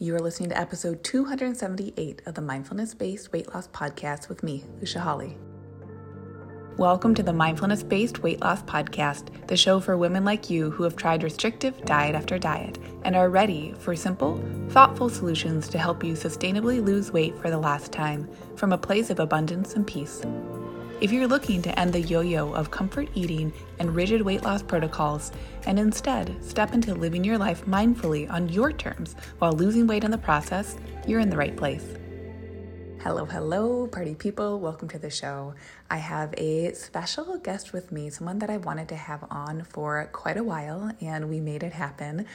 You are listening to episode 278 of the Mindfulness Based Weight Loss Podcast with me, Lucia Hawley. Welcome to the Mindfulness Based Weight Loss Podcast, the show for women like you who have tried restrictive diet after diet and are ready for simple, thoughtful solutions to help you sustainably lose weight for the last time from a place of abundance and peace. If you're looking to end the yo yo of comfort eating and rigid weight loss protocols and instead step into living your life mindfully on your terms while losing weight in the process, you're in the right place. Hello, hello, party people. Welcome to the show. I have a special guest with me, someone that I wanted to have on for quite a while, and we made it happen.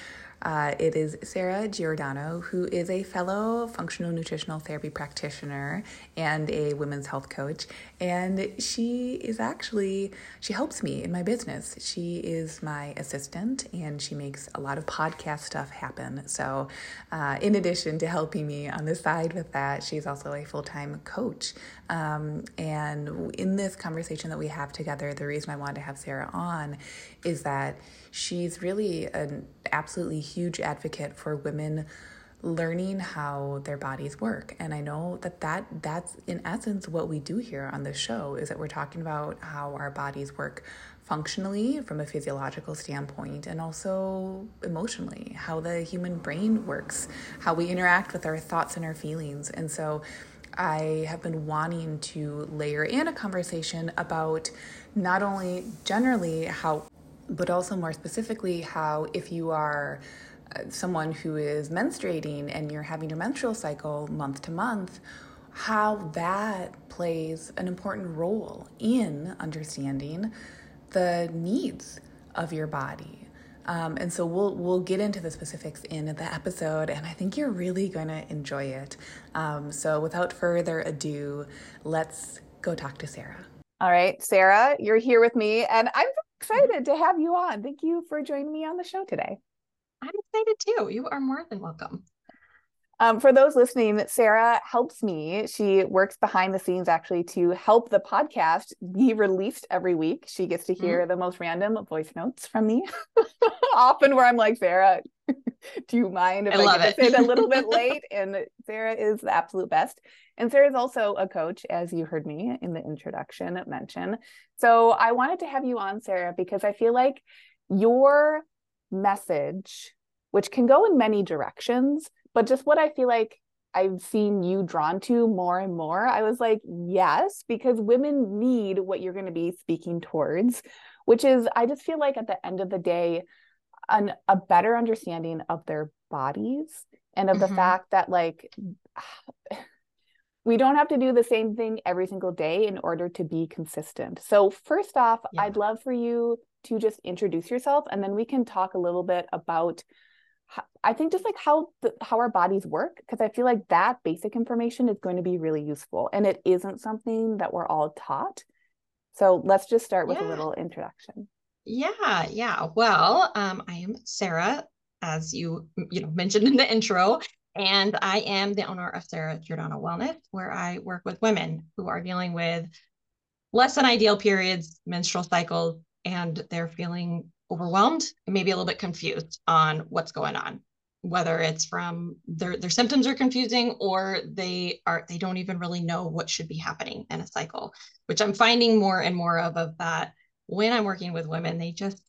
Uh, it is Sarah Giordano, who is a fellow functional nutritional therapy practitioner and a women's health coach. And she is actually, she helps me in my business. She is my assistant and she makes a lot of podcast stuff happen. So, uh, in addition to helping me on the side with that, she's also a full time coach. Um, and in this conversation that we have together, the reason I wanted to have Sarah on is that she's really an absolutely huge advocate for women learning how their bodies work. And i know that, that that's in essence what we do here on this show is that we're talking about how our bodies work functionally from a physiological standpoint and also emotionally how the human brain works how we interact with our thoughts and our feelings. And so i have been wanting to layer in a conversation about not only generally how but also more specifically, how if you are uh, someone who is menstruating and you're having your menstrual cycle month to month, how that plays an important role in understanding the needs of your body. Um, and so we'll we'll get into the specifics in the episode, and I think you're really going to enjoy it. Um, so without further ado, let's go talk to Sarah. All right, Sarah, you're here with me, and I'm excited to have you on. Thank you for joining me on the show today. I'm excited too. You are more than welcome. Um, for those listening, Sarah helps me. She works behind the scenes actually to help the podcast be released every week. She gets to hear mm-hmm. the most random voice notes from me, often where I'm like, Sarah, do you mind if I, I get to say it a little bit late? And Sarah is the absolute best. And Sarah is also a coach, as you heard me in the introduction mention. So I wanted to have you on, Sarah, because I feel like your message, which can go in many directions, but just what I feel like I've seen you drawn to more and more, I was like, yes, because women need what you're going to be speaking towards, which is, I just feel like at the end of the day, an, a better understanding of their bodies and of mm-hmm. the fact that, like, we don't have to do the same thing every single day in order to be consistent. So, first off, yeah. I'd love for you to just introduce yourself and then we can talk a little bit about I think just like how the, how our bodies work because I feel like that basic information is going to be really useful and it isn't something that we're all taught. So let's just start with yeah. a little introduction. Yeah, yeah. Well, um, I am Sarah, as you you know mentioned in the intro, and I am the owner of Sarah Giordano Wellness, where I work with women who are dealing with less than ideal periods, menstrual cycles, and they're feeling overwhelmed and maybe a little bit confused on what's going on whether it's from their their symptoms are confusing or they are they don't even really know what should be happening in a cycle which i'm finding more and more of of that when i'm working with women they just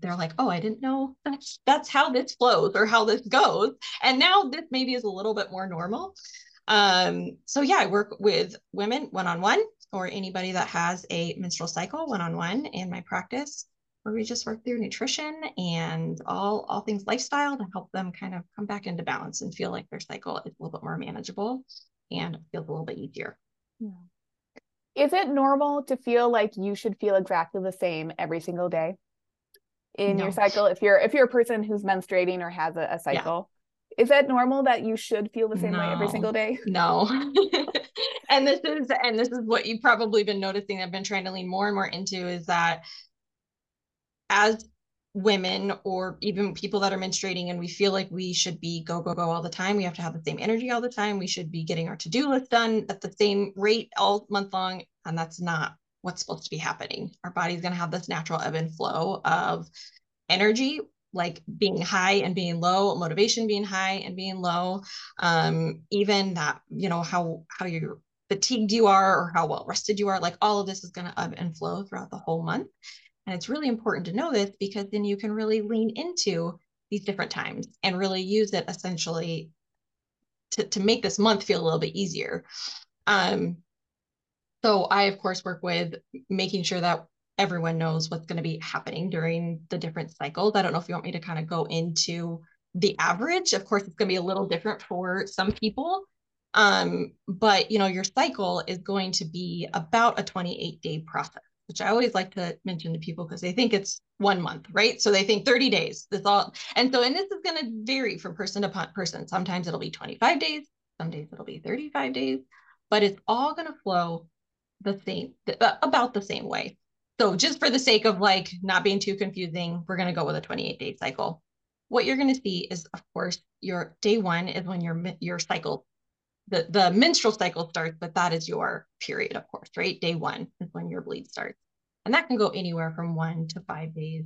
they're like oh i didn't know that's that's how this flows or how this goes. And now this maybe is a little bit more normal. Um so yeah i work with women one-on-one or anybody that has a menstrual cycle one-on-one in my practice where we just work through nutrition and all all things lifestyle to help them kind of come back into balance and feel like their cycle is a little bit more manageable and feels a little bit easier. Yeah. Is it normal to feel like you should feel exactly the same every single day in no. your cycle? If you're if you're a person who's menstruating or has a, a cycle, yeah. is that normal that you should feel the same no. way every single day? No. and this is and this is what you've probably been noticing. I've been trying to lean more and more into is that as women or even people that are menstruating and we feel like we should be go go go all the time we have to have the same energy all the time we should be getting our to-do list done at the same rate all month long and that's not what's supposed to be happening our body's going to have this natural ebb and flow of energy like being high and being low, motivation being high and being low, um, even that, you know, how how you're fatigued you are or how well rested you are, like all of this is going to ebb and flow throughout the whole month. And it's really important to know this because then you can really lean into these different times and really use it essentially to, to make this month feel a little bit easier. Um, so I, of course, work with making sure that everyone knows what's going to be happening during the different cycles. I don't know if you want me to kind of go into the average. Of course, it's going to be a little different for some people. Um, but you know, your cycle is going to be about a 28 day process, which I always like to mention to people because they think it's one month, right? So they think 30 days. That's all. And so, and this is going to vary from person to person. Sometimes it'll be 25 days, some days it'll be 35 days, but it's all going to flow the same, about the same way. So just for the sake of like not being too confusing, we're going to go with a 28 day cycle. What you're going to see is, of course, your day one is when your your cycle, the, the menstrual cycle starts, but that is your period, of course, right? Day one is when your bleed starts. And that can go anywhere from one to five days,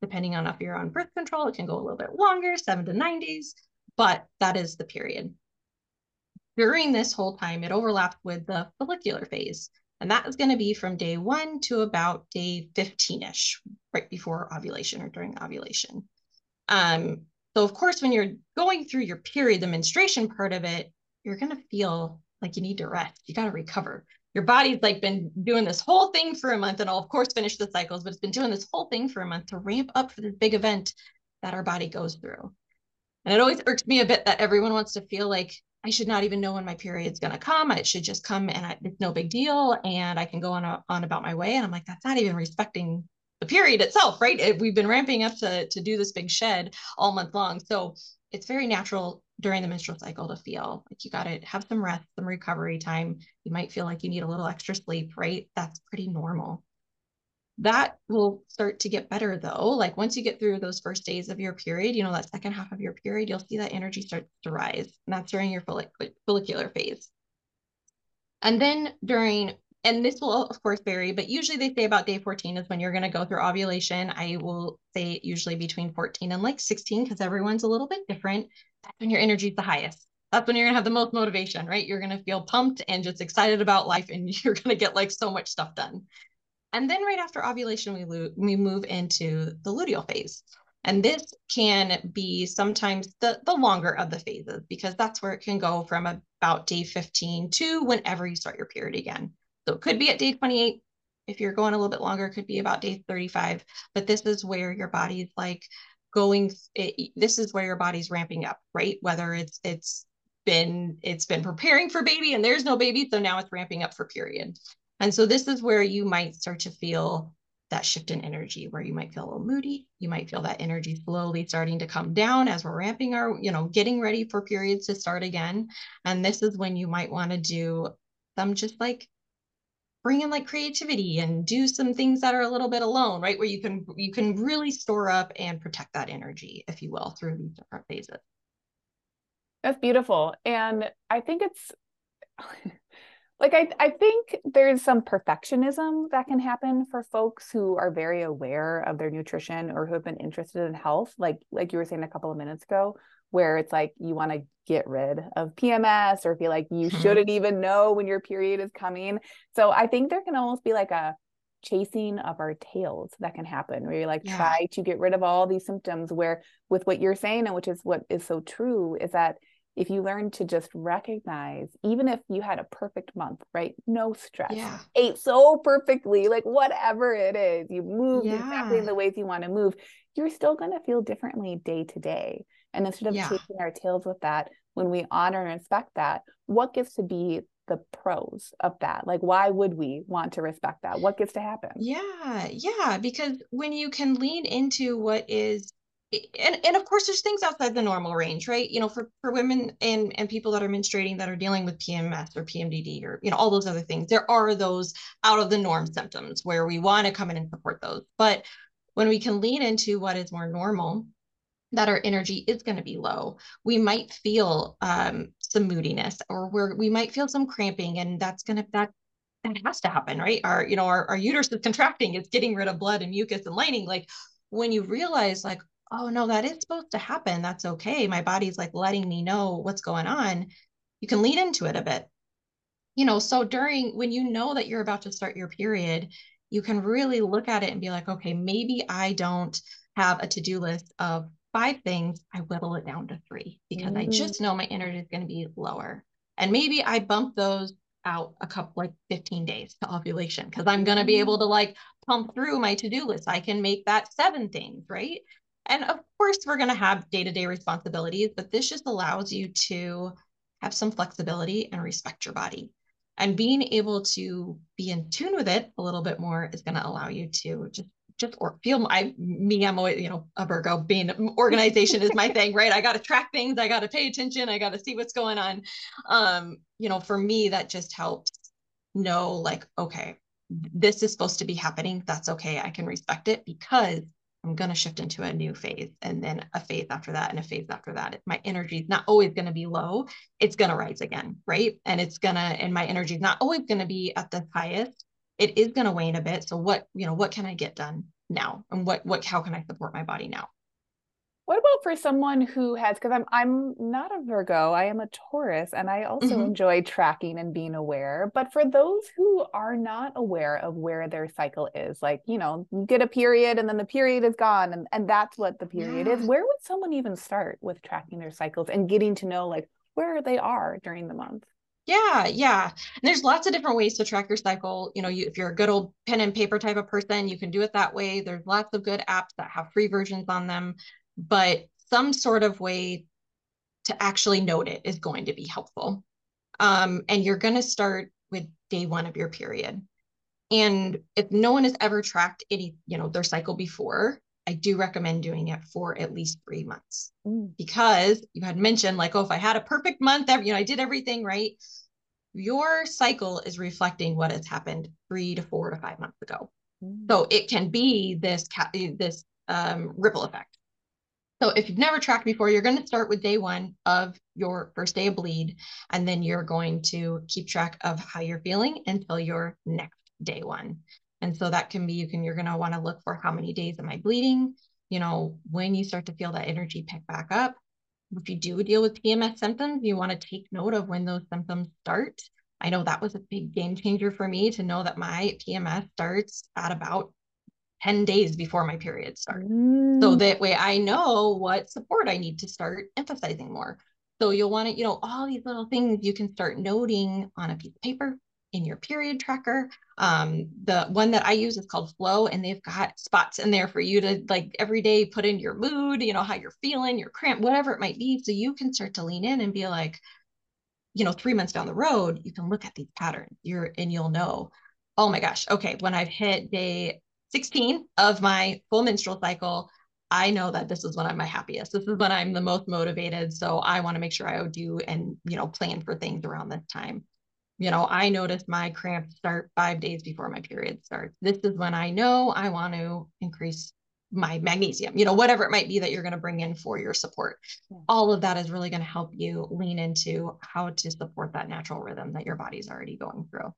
depending on if you're on birth control. It can go a little bit longer, seven to nine days, but that is the period. During this whole time, it overlaps with the follicular phase. And that is going to be from day one to about day 15 ish, right before ovulation or during ovulation. Um, so, of course, when you're going through your period, the menstruation part of it, you're going to feel like you need to rest. You got to recover. Your body's like been doing this whole thing for a month, and I'll, of course, finish the cycles, but it's been doing this whole thing for a month to ramp up for the big event that our body goes through. And it always irks me a bit that everyone wants to feel like I should not even know when my period's going to come. It should just come and I, it's no big deal. And I can go on, a, on about my way. And I'm like, that's not even respecting the period itself, right? We've been ramping up to, to do this big shed all month long. So it's very natural during the menstrual cycle to feel like you got to have some rest, some recovery time. You might feel like you need a little extra sleep, right? That's pretty normal. That will start to get better though. Like once you get through those first days of your period, you know, that second half of your period, you'll see that energy starts to rise. And that's during your follicular phase. And then during, and this will of course vary, but usually they say about day 14 is when you're going to go through ovulation. I will say usually between 14 and like 16 because everyone's a little bit different. That's when your energy is the highest that's when you're gonna have the most motivation, right? You're gonna feel pumped and just excited about life, and you're gonna get like so much stuff done. And then right after ovulation, we, lo- we move into the luteal phase. And this can be sometimes the, the longer of the phases because that's where it can go from about day 15 to whenever you start your period again. So it could be at day 28. If you're going a little bit longer, it could be about day 35. But this is where your body's like going, eh, it, this is where your body's ramping up, right? Whether it's, it's, been it's been preparing for baby and there's no baby so now it's ramping up for period and so this is where you might start to feel that shift in energy where you might feel a little moody. You might feel that energy slowly starting to come down as we're ramping our, you know, getting ready for periods to start again. And this is when you might want to do some just like bring in like creativity and do some things that are a little bit alone, right? Where you can you can really store up and protect that energy, if you will, through these different phases. That's beautiful. And I think it's like I, I think there's some perfectionism that can happen for folks who are very aware of their nutrition or who have been interested in health like like you were saying a couple of minutes ago where it's like you want to get rid of PMS or feel like you mm-hmm. shouldn't even know when your period is coming so I think there can almost be like a chasing of our tails that can happen where you like yeah. try to get rid of all these symptoms where with what you're saying and which is what is so true is that if you learn to just recognize, even if you had a perfect month, right? No stress, yeah. ate so perfectly, like whatever it is, you move yeah. exactly the ways you want to move, you're still going to feel differently day to day. And instead of yeah. chasing our tails with that, when we honor and respect that, what gets to be the pros of that? Like, why would we want to respect that? What gets to happen? Yeah, yeah, because when you can lean into what is and, and of course there's things outside the normal range right you know for, for women and and people that are menstruating that are dealing with pms or pmdd or you know all those other things there are those out of the norm symptoms where we want to come in and support those but when we can lean into what is more normal that our energy is going to be low we might feel um, some moodiness or where we might feel some cramping and that's going to that that has to happen right our you know our, our uterus is contracting it's getting rid of blood and mucus and lining like when you realize like oh no, that is supposed to happen. That's okay. My body's like letting me know what's going on. You can lean into it a bit. You know, so during when you know that you're about to start your period, you can really look at it and be like, okay, maybe I don't have a to do list of five things. I whittle it down to three because mm. I just know my energy is going to be lower. And maybe I bump those out a couple like 15 days to ovulation because I'm going to be able to like pump through my to-do list. I can make that seven things, right? And of course, we're going to have day-to-day responsibilities, but this just allows you to have some flexibility and respect your body. And being able to be in tune with it a little bit more is going to allow you to just just or feel I me I'm always you know a Virgo being organization is my thing right I got to track things I got to pay attention I got to see what's going on um you know for me that just helps know like okay this is supposed to be happening that's okay I can respect it because I'm going to shift into a new phase and then a phase after that and a phase after that. My energy is not always going to be low. It's going to rise again, right? And it's going to, and my energy is not always going to be at the highest it is going to wane a bit. So what, you know, what can I get done now? And what, what, how can I support my body now? What about for someone who has because I'm I'm not a Virgo, I am a Taurus and I also mm-hmm. enjoy tracking and being aware. But for those who are not aware of where their cycle is, like, you know, you get a period and then the period is gone and, and that's what the period yeah. is. Where would someone even start with tracking their cycles and getting to know like where they are during the month? Yeah, yeah. And there's lots of different ways to track your cycle. You know, you, if you're a good old pen and paper type of person, you can do it that way. There's lots of good apps that have free versions on them, but some sort of way to actually note it is going to be helpful. Um, and you're going to start with day one of your period. And if no one has ever tracked any, you know, their cycle before, I do recommend doing it for at least three months mm. because you had mentioned like, oh, if I had a perfect month, every, you know, I did everything right. Your cycle is reflecting what has happened three to four to five months ago. Mm. So it can be this this um, ripple effect. So if you've never tracked before, you're going to start with day one of your first day of bleed, and then you're going to keep track of how you're feeling until your next day one. And so that can be, you can, you're going to want to look for how many days am I bleeding? You know, when you start to feel that energy pick back up. If you do deal with PMS symptoms, you want to take note of when those symptoms start. I know that was a big game changer for me to know that my PMS starts at about 10 days before my period starts. Mm. So that way I know what support I need to start emphasizing more. So you'll want to, you know, all these little things you can start noting on a piece of paper in your period tracker. Um, the one that I use is called Flo, and they've got spots in there for you to like every day put in your mood, you know, how you're feeling, your cramp, whatever it might be. So you can start to lean in and be like, you know, three months down the road, you can look at these patterns. You're and you'll know, oh my gosh, okay, when I've hit day 16 of my full menstrual cycle, I know that this is when I'm my happiest. This is when I'm the most motivated. So I want to make sure I do and you know plan for things around this time you know, I notice my cramps start five days before my period starts. This is when I know I want to increase my magnesium, you know, whatever it might be that you're going to bring in for your support. Yeah. All of that is really going to help you lean into how to support that natural rhythm that your body's already going through.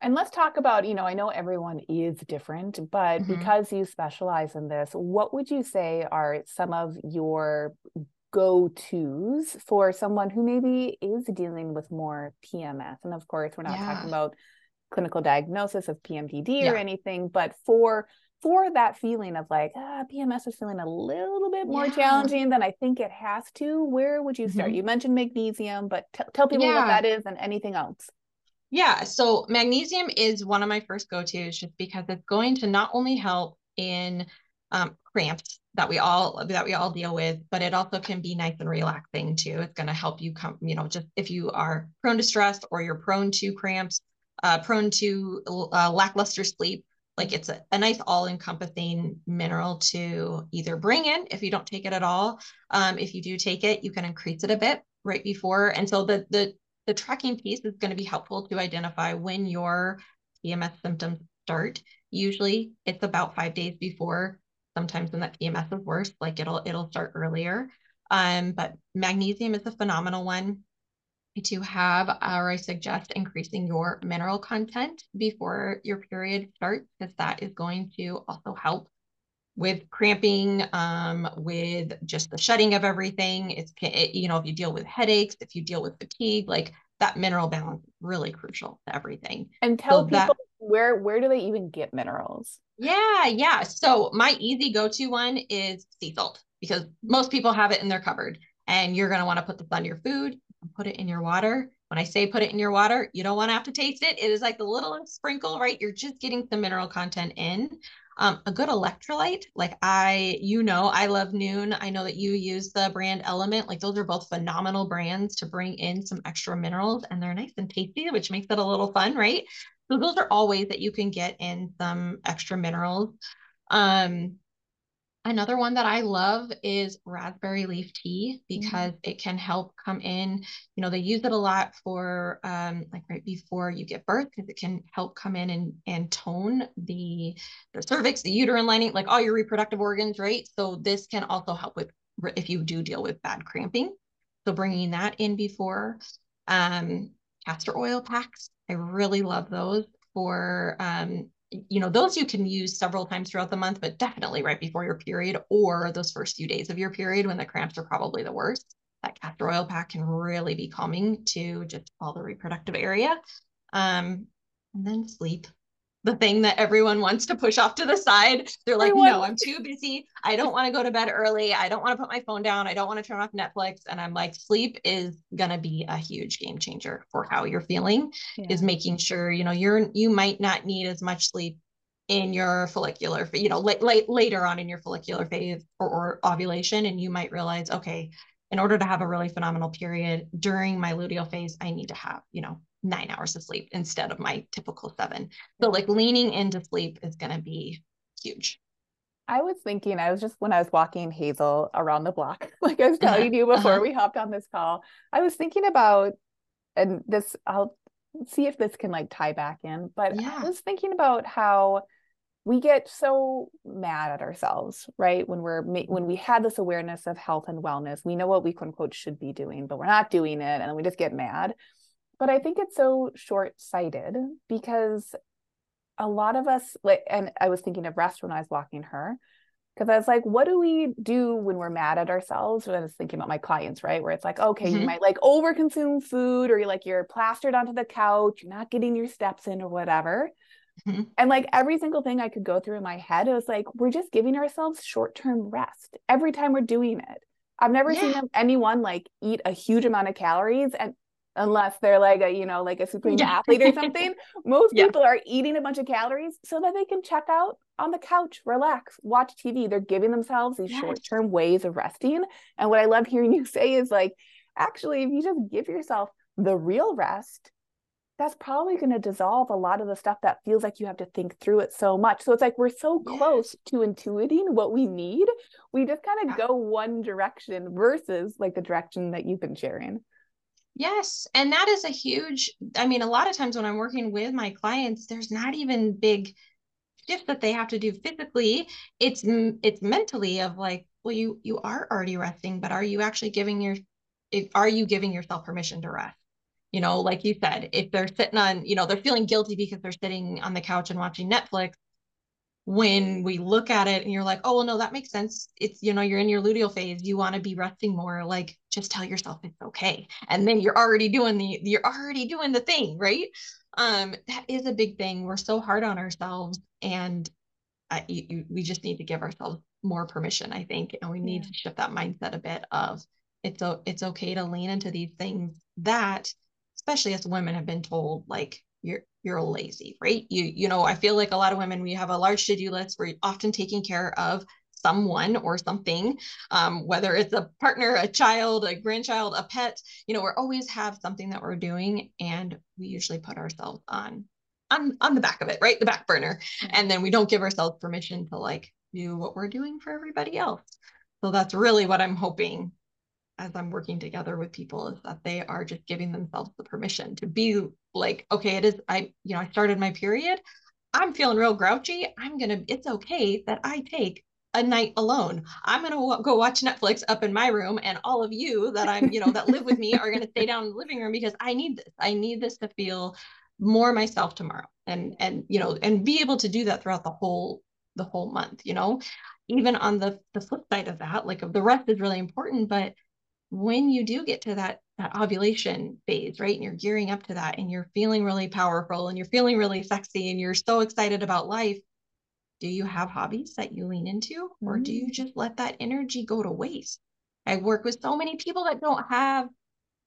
And let's talk about, you know, I know everyone is different, but mm-hmm. because you specialize in this, what would you say are some of your go tos for someone who maybe is dealing with more PMS? And of course, we're not yeah. talking about clinical diagnosis of PMDD yeah. or anything, but for for that feeling of like ah, PMS is feeling a little bit more yeah. challenging than I think it has to. Where would you start? Mm-hmm. You mentioned magnesium, but t- tell people what that is and anything else. Yeah, so magnesium is one of my first go tos just because it's going to not only help in um, cramps that we all that we all deal with but it also can be nice and relaxing too. It's going to help you come you know just if you are prone to stress or you're prone to cramps uh, prone to uh, lackluster sleep like it's a, a nice all-encompassing mineral to either bring in if you don't take it at all. Um, if you do take it you can increase it a bit right before. And so the the the tracking piece is going to be helpful to identify when your PMS symptoms start. Usually it's about five days before sometimes when that PMS is worse, like it'll it'll start earlier. Um, but magnesium is a phenomenal one to have, or I suggest increasing your mineral content before your period starts, because that is going to also help with cramping, um, with just the shutting of everything. It's, it, you know, if you deal with headaches, if you deal with fatigue, like that mineral balance is really crucial to everything. And tell so people that, where, where do they even get minerals? Yeah. Yeah. So my easy go-to one is sea salt because most people have it in their cupboard and you're going to want to put this on your food put it in your water. When I say put it in your water, you don't want to have to taste it. It is like a little sprinkle, right? You're just getting some mineral content in. Um, a good electrolyte, like I, you know, I love Nuun. I know that you use the brand LMNT. Like those are both phenomenal brands to bring in some extra minerals and they're nice and tasty, which makes it a little fun, right? So those are all ways that you can get in some extra minerals. Um, Another one that I love is raspberry leaf tea because mm-hmm. it can help come in. You know, they use it a lot for um, like right before you give birth because it can help come in and, and tone the the cervix, the uterine lining, like all your reproductive organs, right? So this can also help with if you do deal with bad cramping. So bringing that in before um, castor oil packs, I really love those for um, you know, those you can use several times throughout the month, but definitely right before your period or those first few days of your period when the cramps are probably the worst. That castor oil pack can really be calming to just all the reproductive area. Um, and then sleep the thing that everyone wants to push off to the side. They're like, no, I'm too busy. I don't want to go to bed early. I don't want to put my phone down. I don't want to turn off Netflix. And I'm like, sleep is going to be a huge game changer for how you're feeling yeah. is making sure, you know, you're, you might not need as much sleep in your follicular, you know, late, late, later on in your follicular phase or, or ovulation. And you might realize, okay, in order to have a really phenomenal period during my luteal phase, I need to have, you know, nine hours of sleep instead of my typical seven. So like leaning into sleep is going to be huge. I was thinking, I was just when I was walking Hazel around the block, like I was telling uh-huh. you before uh-huh. we hopped on this call, I was thinking about, and this, I'll see if this can like tie back in, but yeah. I was thinking about how we get so mad at ourselves right when we're when we had this awareness of health and wellness we know what we quote unquote should be doing but we're not doing it and we just get mad but I think it's so short sighted because a lot of us, like, and I was thinking of rest when I was walking her, because I was like, what do we do when we're mad at ourselves? When I was thinking about my clients, right? Where it's like, okay, mm-hmm. you might like overconsume food or you're like, you're plastered onto the couch, you're not getting your steps in or whatever. Mm-hmm. And like every single thing I could go through in my head, it was like, we're just giving ourselves short term rest every time we're doing it. I've never yeah. seen anyone like eat a huge amount of calories and unless they're like a you know like a supreme yeah. athlete or something most yeah. people are eating a bunch of calories so that they can check out on the couch relax watch tv they're giving themselves these yes. short-term ways of resting and what i love hearing you say is like actually if you just give yourself the real rest that's probably going to dissolve a lot of the stuff that feels like you have to think through it so much. So it's like we're so close to intuiting what we need. We just kind of ah. go one direction versus like the direction that you've been sharing. Yes. And that is a huge, I mean, a lot of times when I'm working with my clients, there's not even big shift that they have to do physically. It's it's mentally of like, well, you you are already resting, but are you actually giving your are you giving yourself permission to rest? You know, like you said, if they're sitting on, you know, they're feeling guilty because they're sitting on the couch and watching Netflix, when we look at it and you're like, oh, well, no, that makes sense. It's, you know, you're in your luteal phase. You want to be resting more. Like, just tell yourself it's okay. And then you're already doing the, you're already doing the thing, right? Um, that is a big thing. We're so hard on ourselves and uh, you, you, we just need to give ourselves more permission, I think. And we need yeah. to shift that mindset a bit of it's, it's okay to lean into these things that, especially as women have been told, like, you're you're lazy, right? You you know, I feel like a lot of women we have a large to-do list. We're often taking care of someone or something, um, whether it's a partner, a child, a grandchild, a pet. You know, we always have something that we're doing, and we usually put ourselves on on on the back of it, right? The back burner, mm-hmm. and then we don't give ourselves permission to like do what we're doing for everybody else. So that's really what I'm hoping as I'm working together with people is that they are just giving themselves the permission to be like, okay, it is, I, you know, I started my period. I'm feeling real grouchy. I'm going to, it's okay that I take a night alone. I'm going to go watch Netflix up in my room. And all of you that I'm, you know, that live with me are going to stay down in the living room because I need this. I need this to feel more myself tomorrow and, and, you know, and be able to do that throughout the whole, the whole month, you know, even on the the flip side of that, like the rest is really important, but when you do get to that that ovulation phase, right? And you're gearing up to that and you're feeling really powerful and you're feeling really sexy and you're so excited about life. Do you have hobbies that you lean into or do you just let that energy go to waste? I work with so many people that don't have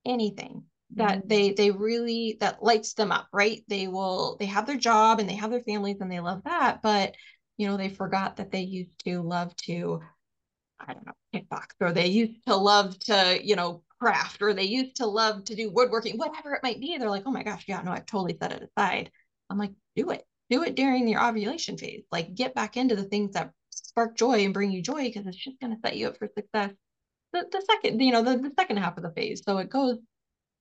anything that mm-hmm. they they really that lights them up, right? They will they have their job and they have their families and they love that, but you know, they forgot that they used to love to I don't know, kickbox, or they used to love to, you know, craft, or they used to love to do woodworking, whatever it might be. They're like, oh my gosh, yeah, no, I've totally set it aside. I'm like, do it. Do it during your ovulation phase. Like get back into the things that spark joy and bring you joy because it's just going to set you up for success. The, the second, you know, the, the second half of the phase. So it goes,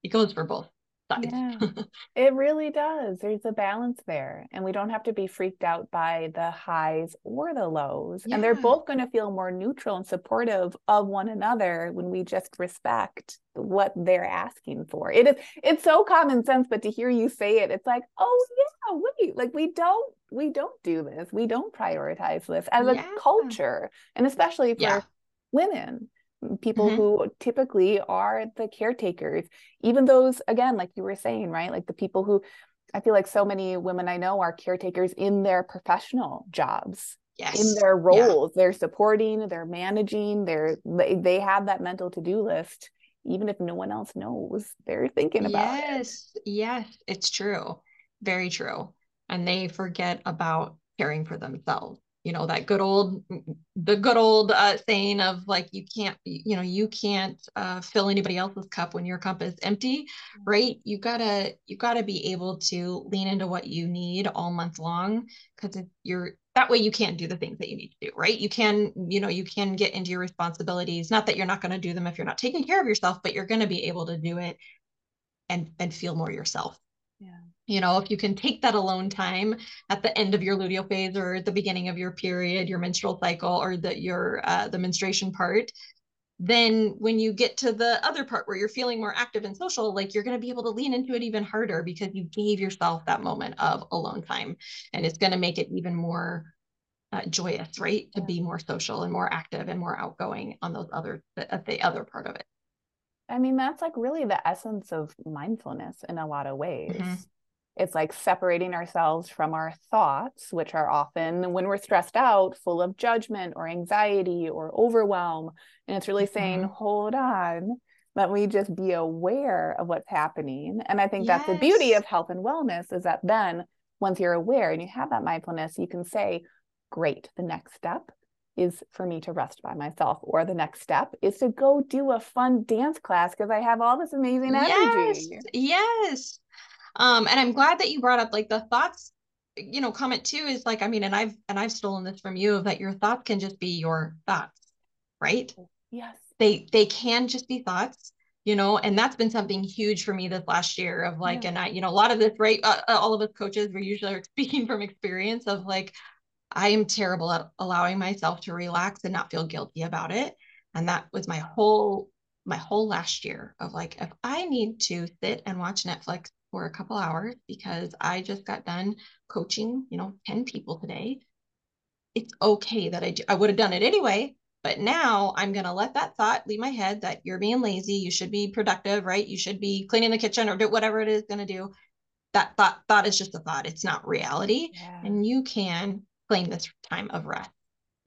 it goes for both sides. Yeah, it really does. There's a balance there. And we don't have to be freaked out by the highs or the lows. Yeah. And they're both going to feel more neutral and supportive of one another when we just respect what they're asking for. It is it's so common sense, but to hear you say it, it's like, oh yeah, wait, like we don't we don't do this. We don't prioritize this as yeah. a culture. And especially for women people mm-hmm. who typically are the caretakers even those again like you were saying right like the people who i feel like so many women i know are caretakers in their professional jobs yes. in their roles yeah. they're supporting they're managing they're they, they have that mental to-do list even if no one else knows they're thinking about yes it. yes it's true very true and they forget about caring for themselves you know that good old the good old uh, saying of like you can't you know you can't uh, fill anybody else's cup when your cup is empty mm-hmm. right? You gotta you gotta be able to lean into what you need all month long because if you're that way you can't do the things that you need to do right? You can you know you can get into your responsibilities not that you're not going to do them if you're not taking care of yourself but you're going to be able to do it and and feel more yourself. Yeah you know if you can take that alone time at the end of your luteal phase or the beginning of your period your menstrual cycle or the your uh, the menstruation part then when you get to the other part where you're feeling more active and social like you're going to be able to lean into it even harder because you gave yourself that moment of alone time and it's going to make it even more uh, joyous right to be more social and more active and more outgoing on those other the, the other part of it I mean, that's like really the essence of mindfulness in a lot of ways. Mm-hmm. It's like separating ourselves from our thoughts, which are often, when we're stressed out, full of judgment or anxiety or overwhelm. And it's really mm-hmm. saying, hold on, let me just be aware of what's happening. And I think yes. that's the beauty of health and wellness is that then once you're aware and you have that mindfulness, you can say, great, the next step is for me to rest by myself or the next step is to go do a fun dance class because i have all this amazing energy yes yes um, and I'm glad that you brought up like the thoughts, you know, comment too is like, I mean, and I've and I've stolen this from you that your thoughts can just be your thoughts, right? Yes. They they can just be thoughts you know and that's been something huge for me this last year of like yeah. and i you know a lot of this right uh, uh all of us coaches we're usually are speaking from experience of like i am terrible at allowing myself to relax and not feel guilty about it and that was my whole my whole last year of like if i need to sit and watch netflix for a couple hours because I just got done coaching, you know, 10 people today. It's okay that I I would have done it anyway, but now I'm going to let that thought leave my head that you're being lazy, you should be productive, right? You should be cleaning the kitchen or do whatever it is going to do. That thought thought is just a thought. It's not reality. Yeah. And you can claim this time of rest.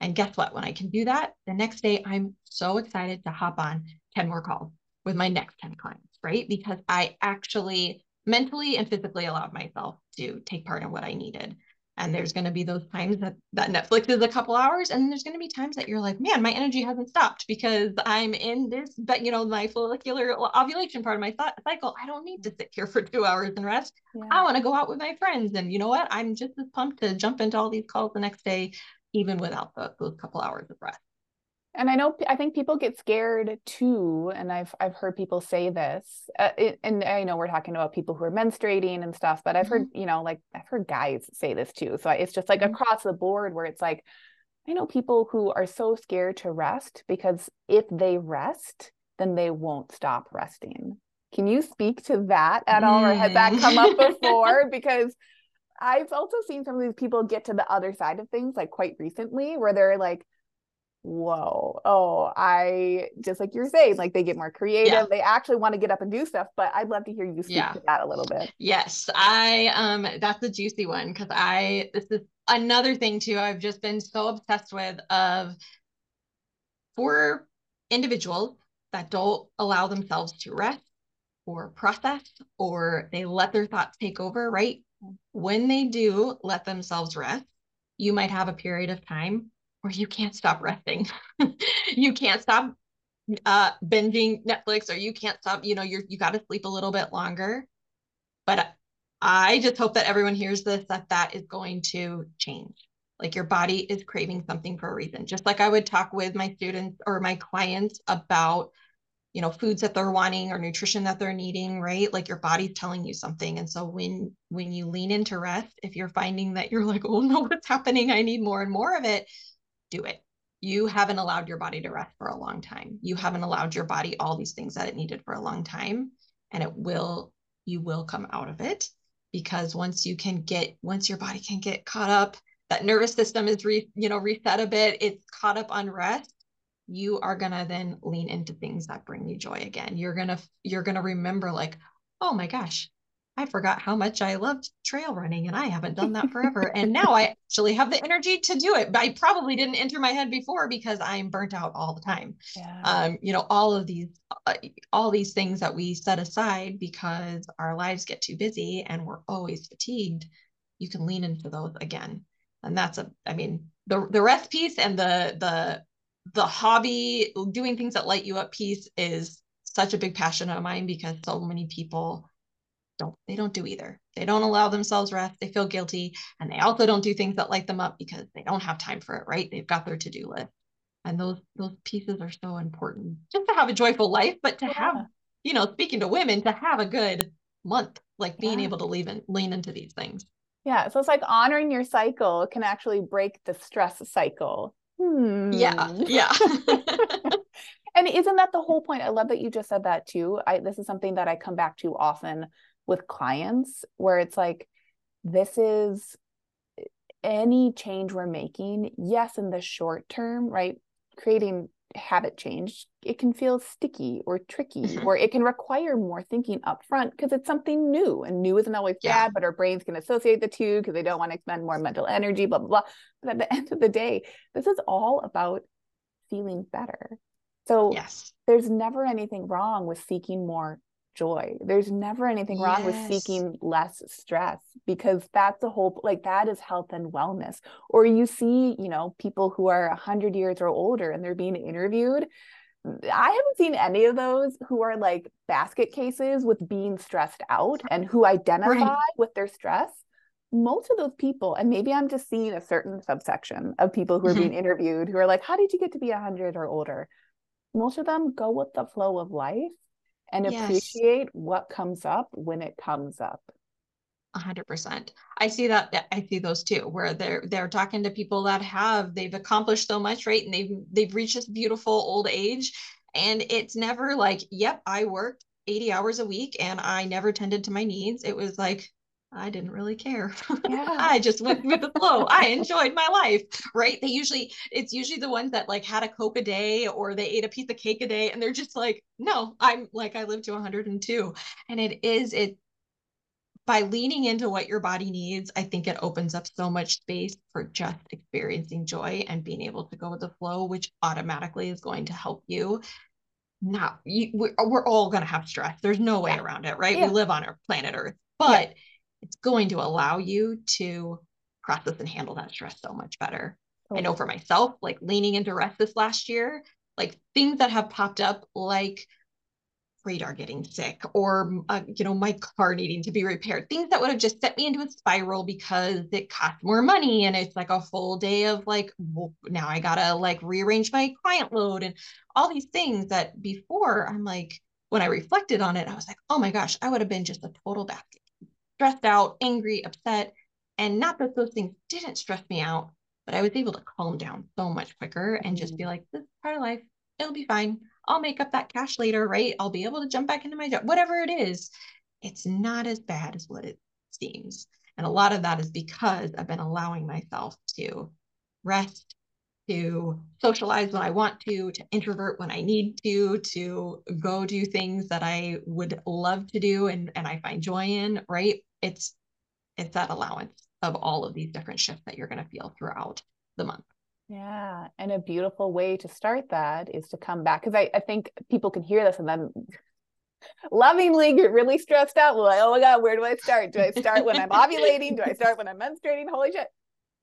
And guess what? When I can do that, the next day I'm so excited to hop on 10 more calls with my next 10 clients, right? Because I actually mentally and physically allowed myself to take part in what I needed. And there's going to be those times that, that Netflix is a couple hours. And there's going to be times that you're like, man, my energy hasn't stopped because I'm in this, but you know, my follicular ovulation part of my th- cycle. I don't need to sit here for two hours and rest. Yeah. I want to go out with my friends. And you know what? I'm just as pumped to jump into all these calls the next day, even without the, those couple hours of rest and I know I think people get scared too, and I've I've heard people say this, uh, it, and I know we're talking about people who are menstruating and stuff, but I've mm-hmm. heard you know like I've heard guys say this too. So it's just like mm-hmm. across the board where it's like I know people who are so scared to rest because if they rest, then they won't stop resting. Can you speak to that at all, or has that come up mm. before? because I've also seen some of these people get to the other side of things like quite recently, where they're like whoa oh i just like you're saying like they get more creative yeah. they actually want to get up and do stuff but i'd love to hear you speak yeah. to that a little bit yes i um that's a juicy one because i this is another thing too i've just been so obsessed with of for individuals that don't allow themselves to rest or process or they let their thoughts take over right when they do let themselves rest you might have a period of time where you can't stop resting. you can't stop uh, binging Netflix or you can't stop, you know, you're, you got to sleep a little bit longer. But I just hope that everyone hears this, that that is going to change. Like your body is craving something for a reason. Just like I would talk with my students or my clients about, you know, foods that they're wanting or nutrition that they're needing, right? Like your body's telling you something. And so when when you lean into rest, if you're finding that you're like, oh no, what's happening? I need more and more of it, do it. You haven't allowed your body to rest for a long time. You haven't allowed your body all these things that it needed for a long time. And it will, you will come out of it because once you can get, once your body can get caught up, that nervous system is re, you know, reset a bit, it's caught up on rest you are going to then lean into things that bring you joy again you're going to you're going to remember like oh my gosh I forgot how much I loved trail running and I haven't done that forever. and now I actually have the energy to do it. But I probably didn't enter my head before because I'm burnt out all the time. Yeah. Um, you know, all of these, uh, all these things that we set aside because our lives get too busy and we're always fatigued. You can lean into those again. And that's a, I mean, the, the rest piece and the, the, the hobby doing things that light you up piece is such a big passion of mine because so many people don't they don't do either. They don't allow themselves rest. They feel guilty and they also don't do things that light them up because they don't have time for it right? They've got their to-do list. And those those pieces are so important just to have a joyful life but to yeah. have you know speaking to women to have a good month like being yeah. able to lean in, lean into these things. Yeah so it's like honoring your cycle can actually break the stress cycle. Hmm. yeah yeah. And isn't that the whole point? I love that you just said that too. I this is something that i come back to often with clients where it's like this is any change we're making yes in the short term right creating habit change it can feel sticky or tricky mm-hmm. or it can require more thinking up front because it's something new and new isn't always yeah. bad but our brains can associate the two because they don't want to expend more mental energy blah blah blah but at the end of the day this is all about feeling better so yes there's never anything wrong with seeking more joy. There's never anything yes. wrong with seeking less stress because that's the whole like that is health and wellness. Or you see, you know, people who are 100 years or older and they're being interviewed. I haven't seen any of those who are like basket cases with being stressed out and who identify right. with their stress. Most of those people, and maybe I'm just seeing a certain subsection of people who are mm-hmm. being interviewed who are like, How did you get to be 100 or older? Most of them go with the flow of life and yes. appreciate what comes up when it comes up. A hundred percent. I see that. I see those too, where they're they're talking to people that have they've accomplished so much, right? And they've they've reached this beautiful old age, and it's never like, yep, I worked 80 hours a week and I never tended to my needs. It was like, I didn't really care. Yeah. I just went with the flow. I enjoyed my life, right? They usually, it's usually the ones that like had a Coke a day or they ate a piece of cake a day and they're just like, no, I'm like, I live to 102. And it is, it, by leaning into what your body needs, I think it opens up so much space for just experiencing joy and being able to go with the flow, which automatically is going to help you not you, we're, all going to have stress there's no way yeah. around it right yeah. we live on our planet earth but it's going to allow you to process and handle that stress so much better. Okay. I know for myself, like leaning into rest this last year, like things that have popped up, like radar getting sick or uh, you know my car needing to be repaired things that would have just set me into a spiral because it cost more money and it's like a full day of like well, now i gotta like rearrange my client load and all these things that before i'm like when i reflected on it i was like oh my gosh i would have been just a total basket stressed out, angry, upset. And not that those things didn't stress me out, but I was able to calm down so much quicker and just be mm-hmm. like, this is part of life. It'll be fine. I'll make up that cash later, right? I'll be able to jump back into my job, whatever it is. It's not as bad as what it seems. And a lot of that is because I've been allowing myself to rest, to socialize when I want to, to introvert when I need to, to go do things that I would love to do and, and I find joy in, right? It's it's that allowance of all of these different shifts that you're going to feel throughout the month. Yeah. And a beautiful way to start that is to come back. Cause I, I think people can hear this and then lovingly get really stressed out. Well, oh my God, where do I start? Do I start when I'm ovulating? Do I start when I'm menstruating? Holy shit.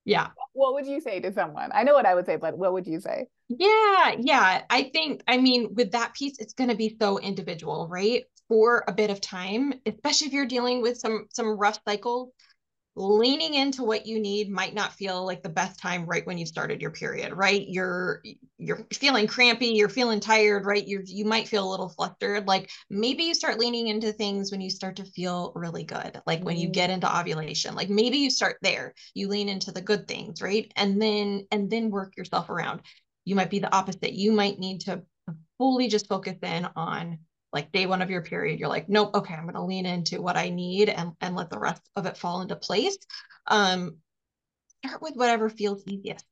Yeah. What would you say to someone? I know what I would say, but what would you say? Yeah. Yeah. I think, I mean, with that piece, it's going to be so individual, right? For a bit of time, especially if you're dealing with some some rough cycles, leaning into what you need might not feel like the best time right when you started your period right? You're you're feeling crampy you're feeling tired right? You you might feel a little flustered. Like maybe you start leaning into things when you start to feel really good like when you get mm. into ovulation. Like maybe you start there. You lean into the good things right? And then and then work yourself around. You might be the opposite. You might need to fully just focus in on like day one of your period, you're like, nope, okay, I'm going to lean into what I need and, and let the rest of it fall into place. Um, start with whatever feels easiest.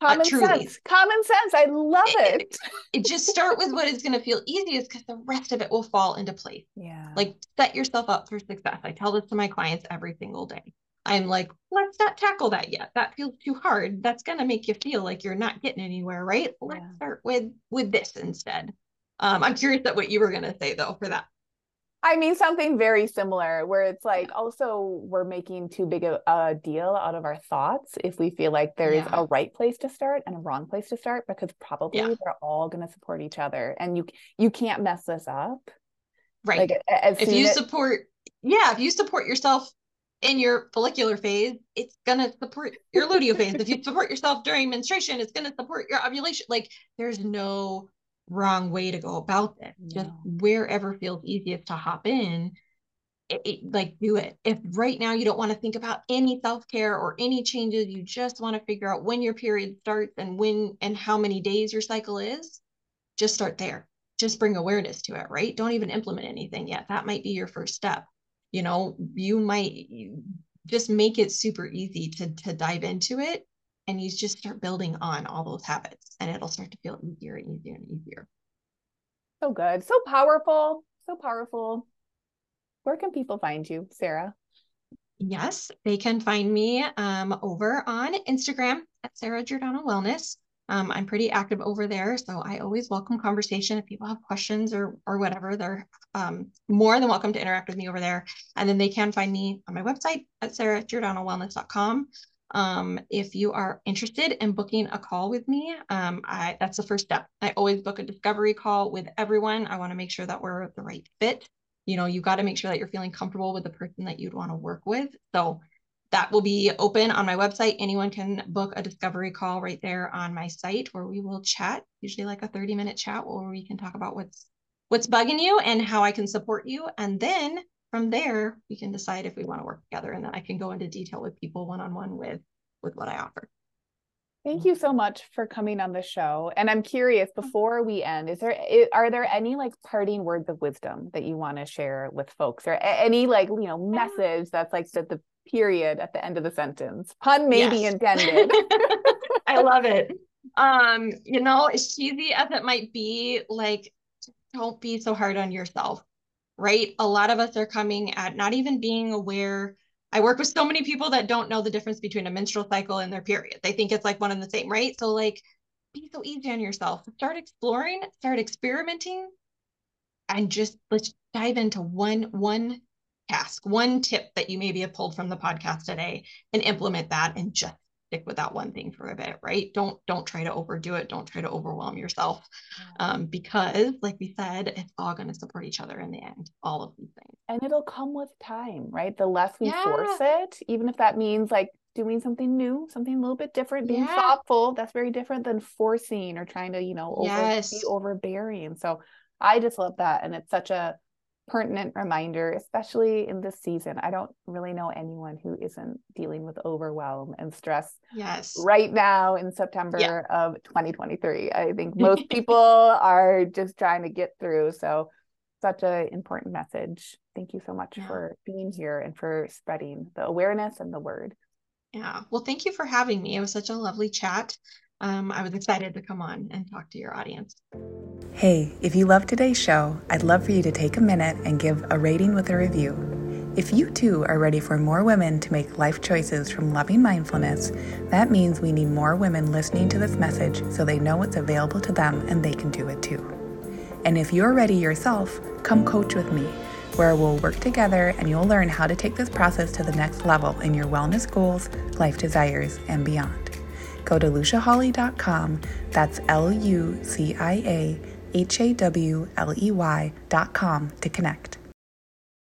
Common sense. Common sense. I love it. it. it just start with what is going to feel easiest because the rest of it will fall into place. Yeah. Like set yourself up for success. I tell this to my clients every single day. I'm like, let's not tackle that yet. That feels too hard. That's going to make you feel like you're not getting anywhere, right? Let's yeah. start with with this instead. Um, I'm curious at what you were going to say though for that. I mean, something very similar where it's like also we're making too big a, a deal out of our thoughts if we feel like there yeah. is a right place to start and a wrong place to start because probably yeah. they're all going to support each other and you you can't mess this up. Right. Like, if you as- support, yeah, if you support yourself in your follicular phase, it's going to support your luteal phase. if you support yourself during menstruation, it's going to support your ovulation. Like there's no wrong way to go about this. Just wherever feels easiest to hop in, it, it, like do it. If right now you don't want to think about any self care or any changes, you just want to figure out when your period starts and when and how many days your cycle is, just start there. Just bring awareness to it, right? Don't even implement anything yet. That might be your first step. You know, you might you just make it super easy to to dive into it and you just start building on all those habits and it'll start to feel easier and easier and easier. So good. So powerful. So powerful. Where can people find you sarah? Yes they can find me um, over on instagram at sarah giordano wellness. Um, i'm pretty active over there so i always welcome conversation. If people have questions or or whatever they're um, more than welcome to interact with me over there. And then they can find me on my website at sarahgiordanowellness.com um, if you are interested in booking a call with me, um, I, that's the first step. I always book a discovery call with everyone. I want to make sure that we're the right fit. You know, you got to make sure that you're feeling comfortable with the person that you'd want to work with. So that will be open on my website. Anyone can book a discovery call right there on my site where we will chat, usually like a 30 minute chat where we can talk about what's what's bugging you and how I can support you. And then from there we can decide if we want to work together and then i can go into detail with people one-on-one with with what i offer. Thank you so much for coming on the show and i'm curious before we end is there are there any like parting words of wisdom that you want to share with folks or any like you know message that's like at the period at the end of the sentence pun maybe yes. intended? I love it. Um you know as cheesy as it might be like don't be so hard on yourself right? A lot of us are coming at not even being aware. I work with so many people that don't know the difference between a menstrual cycle and their period. They think it's like one and the same, right? So, like, be so easy on yourself. Start exploring, start experimenting, and just let's dive into one one task, one tip that you maybe have pulled from the podcast today, and implement that, and just stick with that one thing for a bit right don't don't try to overdo it don't try to overwhelm yourself um, because like we said it's all going to support each other in the end all of these things and it'll come with time right the less we yeah. force it even if that means like doing something new something a little bit different being yeah. thoughtful that's very different than forcing or trying to you know over, yes. be overbearing so i just love that and it's such a pertinent reminder, especially in this season. I don't really know anyone who isn't dealing with overwhelm and stress. Yes. Right now in September yeah. of 2023. I think most people are just trying to get through. So such an important message. Thank you so much yeah. for being here and for spreading the awareness and the word. Yeah. Well, thank you for having me. It was such a lovely chat. Um, I was excited to come on and talk to your audience. Hey, if you love today's show, I'd love for you to take a minute and give a rating with a review. If you too are ready for more women to make life choices from loving mindfulness, that means we need more women listening to this message so they know it's available to them and they can do it too. And if you're ready yourself, come coach with me, where we'll work together and you'll learn how to take this process to the next level in your wellness goals, life desires, and beyond. Go to luciahawley.com, that's L U C I A H A W L E Y.com to connect.